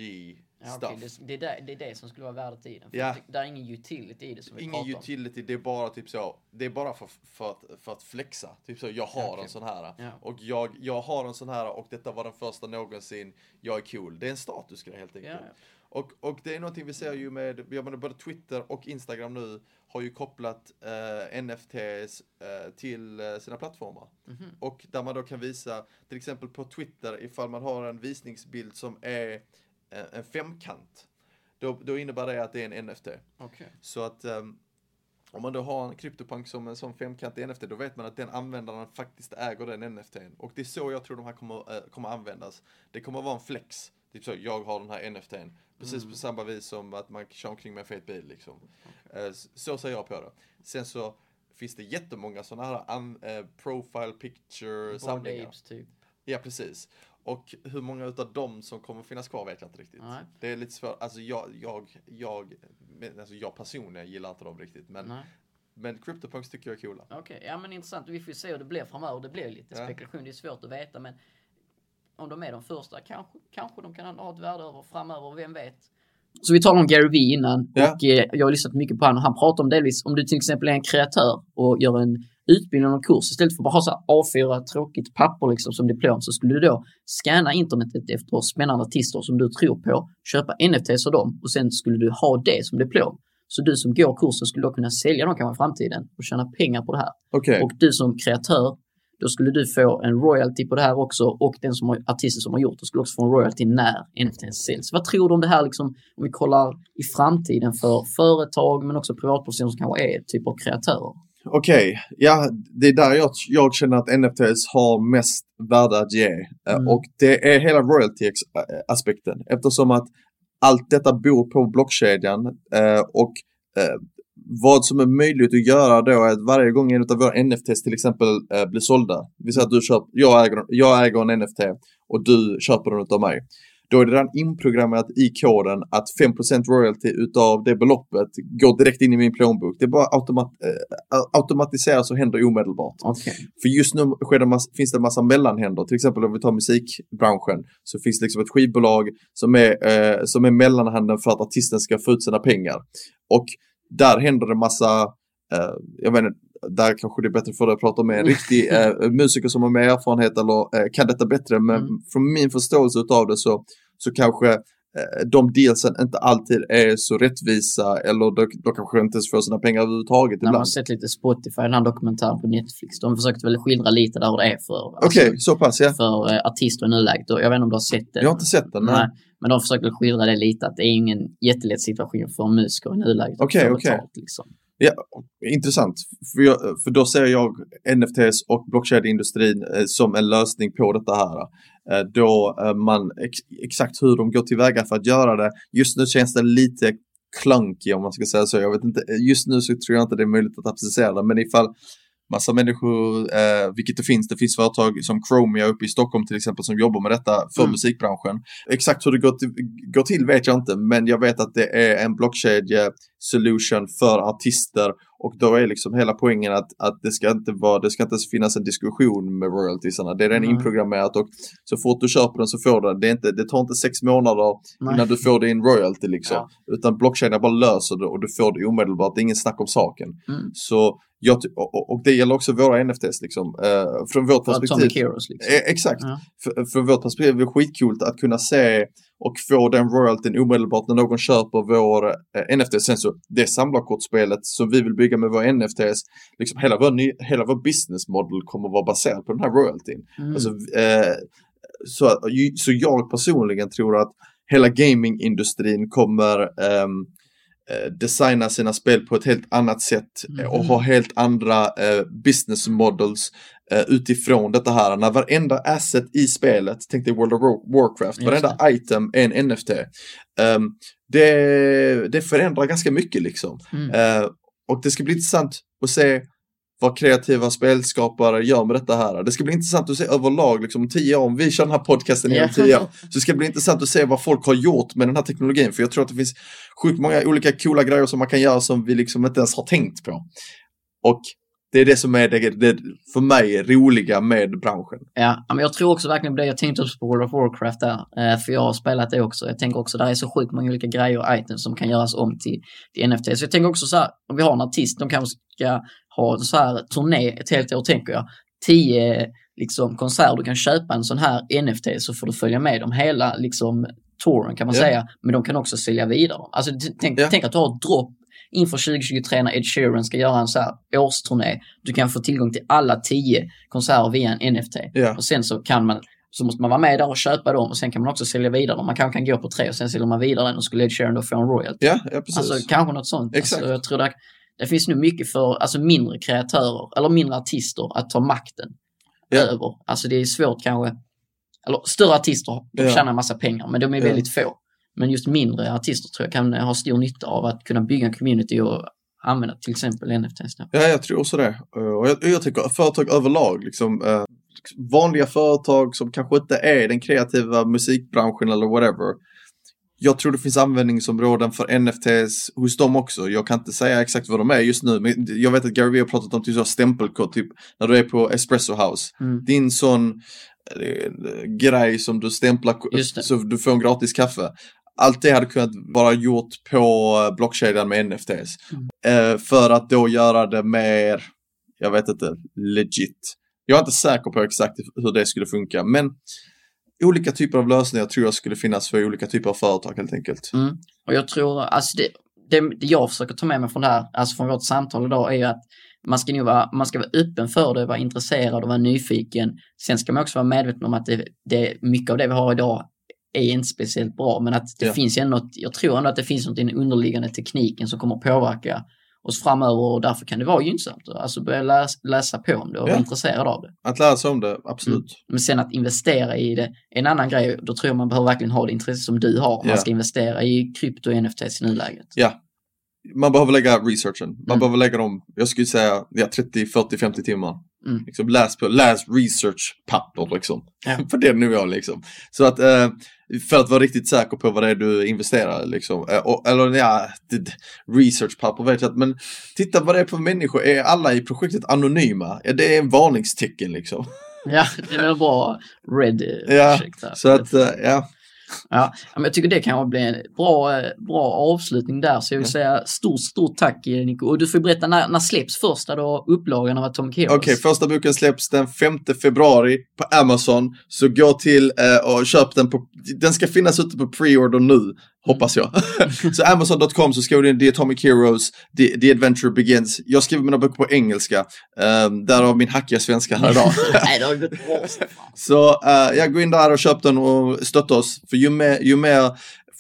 Ja, stuff. okej, det, det, är där, det är det som skulle vara värdet i den. För Ja. det, det är ingen utility i det som vi Ingen pratar om. utility, det är bara typ så, det är bara för, för, att, för att flexa. Typ så, jag har Ja, okej. en sån här. Ja. Och jag, jag har en sån här och detta var den första någonsin. Jag är cool. Det är en statusgrej helt enkelt. Och, och det är någonting vi ser ju med, jag menar både Twitter och Instagram nu har ju kopplat eh, NFTs eh, till eh, sina plattformar. Mhm. Och där man då kan visa, till exempel på Twitter, ifall man har en visningsbild som är en femkant. Då, då innebär det att det är en NFT. Okej. Så att ehm, om man då har en CryptoPunk som en sån femkantig NFT, då vet man att den användaren faktiskt äger den NFTn. Och det är så jag tror de här kommer, äh, kommer användas. Det kommer vara en flex. Typ så, jag har den här NFTn. Precis Mm. på samma vis som att man kör omkring med en fet bil liksom. Eh, s- så ser jag på det. Sen så finns det jättemånga sådana här eh, profile picture Bored samlingar. Apes, typ. Ja, precis. Och hur många utav dem som kommer finnas kvar vet jag inte riktigt. Nej. Det är lite svårt. Alltså jag, jag, jag, alltså jag personligen gillar inte dem riktigt. Men, Nej. men CryptoPunks tycker jag är coola. Okej, ja men intressant. Vi får se hur det blir framöver. Det blir lite Ja. spekulation, det är svårt att veta men om de är de första kanske, kanske de kan ha ett värde över framöver, vem vet? Så vi talade om Gary Vee innan Ja. och eh, jag har lyssnat mycket på honom. Han pratar om delvis om du till exempel är en kreatör och gör en utbildning och kurs istället för att bara ha så här A4 tråkigt papper liksom som diplom så skulle du då scanna internetet efter spännande artister som du tror på, köpa NFTs av dem och sen skulle du ha det som diplom. Så du som går kursen skulle då kunna sälja dem kanske i framtiden och tjäna pengar på det här. Okej. Och du som kreatör, då skulle du få en royalty på det här också och den som har, artisten som har gjort det skulle också få en royalty när NFT säljs. Vad tror du om det här liksom, om vi kollar i framtiden för företag men också privatpersoner som kanske är typ av kreatörer? Okej, ja det är där jag, jag känner att NFTs har mest värde att ge. Eh, Mm. Och det är hela royalty-aspekten. Eftersom att allt detta bor på blockkedjan eh, och eh, vad som är möjligt att göra då är att varje gång en av våra NFTs till exempel eh, blir sålda, vi säger att du köper, jag äger, jag äger en NFT och du köper den av mig. Då är det redan inprogrammerat i koden att 5% royalty utav det beloppet går direkt in i min plånbok. Det bara automat, eh, automatiseras och händer omedelbart. Okej. För just nu sker det finns det en massa mellanhänder. Till exempel om vi tar musikbranschen så finns det liksom ett skivbolag som är, eh, som är mellanhanden för att artisten ska få ut sina pengar. Och där händer det massa, eh, jag vet inte, där kanske det är bättre för dig att prata med en riktig eh, musiker som har mer erfarenhet eller eh, kan detta bättre. Men Mm. från min förståelse utav det så, så kanske eh, de dealsen inte alltid är så rättvisa eller då, då kanske inte ens får sina pengar överhuvudtaget När man har ibland. sett lite Spotify, den här dokumentären på Netflix, de försökte väl skildra lite där hur det är för, alltså, så pass ja. för eh, artister i nuläget. Jag vet inte om du har sett det? Jag har inte sett den. Nej. Nej. Men de försöker skildra det lite, att det är ingen jättelätt situation för musiker i nuläget. Okej, okej. Liksom. Ja, intressant. För, jag, för då ser jag NFTs och blockkedjeindustrin eh, som en lösning på detta här. Eh, då eh, man, ex, exakt hur de går tillväga för att göra det. Just nu känns det lite klunky om man ska säga så. Jag vet inte, eh, just nu så tror jag inte det är möjligt att applicera det. Men ifall massa människor, eh, vilket det finns, det finns företag som Chromia uppe i Stockholm till exempel som jobbar med detta för Mm. musikbranschen. Exakt hur det går till, går till vet jag inte, men jag vet att det är en blockkedje solution för artister och då är liksom hela poängen att, att det ska inte vara, det ska inte finnas en diskussion med royaltiesarna. Det är redan Mm. inprogrammerat och så fort du köper den så får du den. Det, är inte, det tar inte sex månader Nej. innan du får din royalty liksom. Ja. Utan blockkedjan bara löser det och du får det omedelbart. Det är ingen snack om saken. Mm. Så jag, och, och- det gäller också våra NFTs liksom. Eh, från vårt perspektiv. Heroes liksom. Eh, exakt. Ja. För, för vårt perspektiv är det skitcoolt att kunna se och få den royaltyn omedelbart när någon köper vår eh, NFT. Sen så, det samlarkortspelet som vi vill bygga med våra NFTs, liksom hela vår, ny, hela vår business model kommer vara baserad på den här royaltyn. Mm. Alltså, eh, så, så jag personligen tror att hela gamingindustrin kommer ehm, eh, designa sina spel på ett helt annat sätt eh, och ha helt andra eh, business models utifrån detta här. När varenda asset i spelet, tänk dig World of War- Warcraft, Just varenda item är en NFT. Ehm, det, det förändrar ganska mycket liksom. Mm. Eh, och det ska bli intressant att se vad kreativa spelskapare gör med detta här. Det ska bli intressant att se överlag, liksom om tio år, om vi kör den här podcasten i Ja. tio år, så ska det bli intressant att se vad folk har gjort med den här teknologin. För jag tror att det finns sjukt många olika coola grejer som man kan göra som vi liksom inte ens har tänkt på. Och det är det som är det, det för mig roliga med branschen. Ja, men jag tror också verkligen på det. Jag tänkte också på World of Warcraft där, eh, för jag har spelat det också. Jag tänker också, där är så sjukt många olika grejer och items som kan göras om till, till NFT. Så jag tänker också så här, om vi har en artist, de kanske ska ha så här turné ett helt år, tänker jag. Tio liksom, konserter, du kan köpa en sån här NFT så får du följa med dem hela liksom, touren kan man Ja. säga. Men de kan också sälja vidare. Alltså, tänk, Ja. tänk att du har ett dropp inför 2023 när Ed Sheeran ska göra en så här årsturné. Du kan få tillgång till alla tio konserter via en NFT. Ja. Och sen så kan man så måste man vara med där och köpa dem och sen kan man också sälja vidare dem. Man kanske kan gå på tre och sen säljer man vidare den och skulle Ed Sheeran då få en royalty. Ja, ja precis. Alltså kanske något sånt. Exakt. Alltså, jag tror det, det finns nu mycket för alltså, mindre kreatörer eller mindre artister att ta makten Ja. över. Alltså det är svårt kanske. Eller större artister, de Ja. tjänar en massa pengar men de är väldigt få. Men just mindre artister tror jag kan ha stor nytta av att kunna bygga en community och använda till exempel NFTs. Ja, jag tror också det. Eh, Och jag, jag tycker företag överlag, liksom, eh, vanliga företag som kanske inte är den kreativa musikbranschen eller whatever. Jag tror det finns användningsområden för NFTs hos dem också. Jag kan inte säga exakt vad de är just nu, men jag vet att Gary Vee har pratat om typ stämpelkod, typ när du är på Espresso House. Mm. Din sån eh, grej som du stämplar så du får en gratis kaffe. Allt det hade kunnat vara gjort på eh, blockkedjan med NFTs. Eh, för att då göra det mer, jag vet inte, legit. Jag är inte säker på exakt hur det skulle funka, men olika typer av lösningar tror jag skulle finnas för olika typer av företag helt enkelt. Mm. Och jag tror, alltså det, det, det jag försöker ta med mig från det här, alltså från vårt samtal idag, är ju att man ska, nog vara, man ska vara öppen för det, vara intresserad och vara nyfiken. Sen ska man också vara medveten om att det, det, mycket av det vi har idag är inte speciellt bra, men att det Ja. finns ändå något, jag tror ändå att det finns något i den underliggande tekniken som kommer påverka oss framöver och därför kan det vara gynnsamt. Alltså börja läsa, läsa på om det och Ja. vara intresserad av det. Att lära sig om det, absolut. Men sen att investera i det är en annan grej. Då tror jag man behöver verkligen ha det intresse som du har. Ja. Man ska investera i krypto och NFTs i nuläget. Man behöver lägga researchen. Man Mm. behöver lägga dem, jag skulle säga, ja, 30, 40, 50 timmar. Mm. Liksom, läs på, läs researchpapper liksom. Ja. på den nivån liksom. Så att, eh, för att vara riktigt säker på vad det är du investerar i, liksom. Eh, eller ja, researchpapper vet jag inte, men titta vad det är för människor. Är alla i projektet anonyma? Ja, det är en varningstecken liksom. Ja, det är väl bra red Ja. Så att, eh, ja. Ja, men jag tycker det kan bli en bra, bra avslutning där. Så jag vill säga stort, stort tack Nico. Och du får berätta när, när släpps första då upplagan av Atomic Heroes? Okej, första boken släpps den 5 februari på Amazon. Så gå till eh, och köp den på, den ska finnas ute på pre-order nu, hoppas jag. *laughs* så Amazon.com så skriver du in The Atomic Heroes, The, The Adventure Begins. Jag skriver mina böcker på engelska, um, därav min hackiga svenska här idag. *laughs* *laughs* Så uh, jag går in där och köp den och stötta oss. För ju mer, ju mer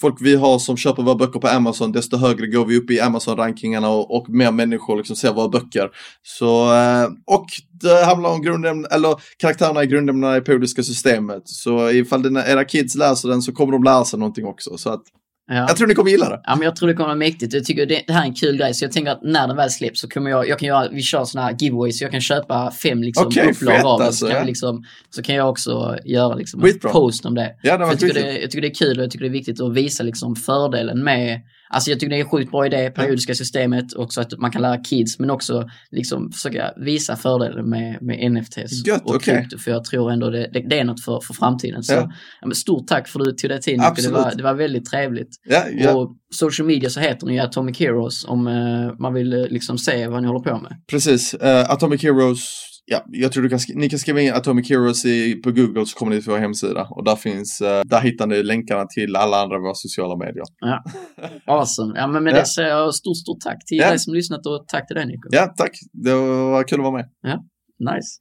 folk vi har som köper våra böcker på Amazon, desto högre går vi upp i Amazon-rankingarna och, och mer människor liksom ser våra böcker. Så, eh, och det handlar om grundämnen, eller karaktärerna i grundämnena i periodiska systemet. Så ifall dina, era kids läser den så kommer de lära sig någonting också. Så att, Ja. jag tror ni kommer gilla det. Ja, men jag tror det kommer vara mäktigt. Jag tycker det, det här är en kul grej, så jag tänker att när den väl släpps så kommer jag, jag kan göra, vi kör såna här giveaways, så jag kan köpa fem liksom Okej, upplag fett av alltså, så, kan ja. liksom, så kan jag också göra liksom en post om det. Ja, det jag, tycker det, jag tycker det är kul och jag tycker det är viktigt att visa liksom fördelen med Alltså jag tycker det är en sjukt bra idé, periodiska systemet, också att man kan lära kids, men också liksom försöka visa fördelen med, med NFTs Gött, och okej. krypto, för jag tror ändå det, det, det är något för, för framtiden. Så Ja. ja. stort tack för att du tog dig tid. Det var, det var väldigt trevligt. Ja, ja, Och social media så heter ni ju Atomic Heroes om eh, man vill eh, liksom se vad ni håller på med. precis. Eh, Atomic Heroes, ja, jag tror du kan, ni kan skriva in Atomic Heroes i, på Google så kommer ni till vår hemsida. Och där finns, eh, där hittar ni länkarna till alla andra våra sociala medier. *laughs* Awesome. Ja, men med Ja. det säger jag stort, stort tack till Ja. dig som lyssnat och tack till dig Nico. Ja, tack. Det var kul att vara med. Nice.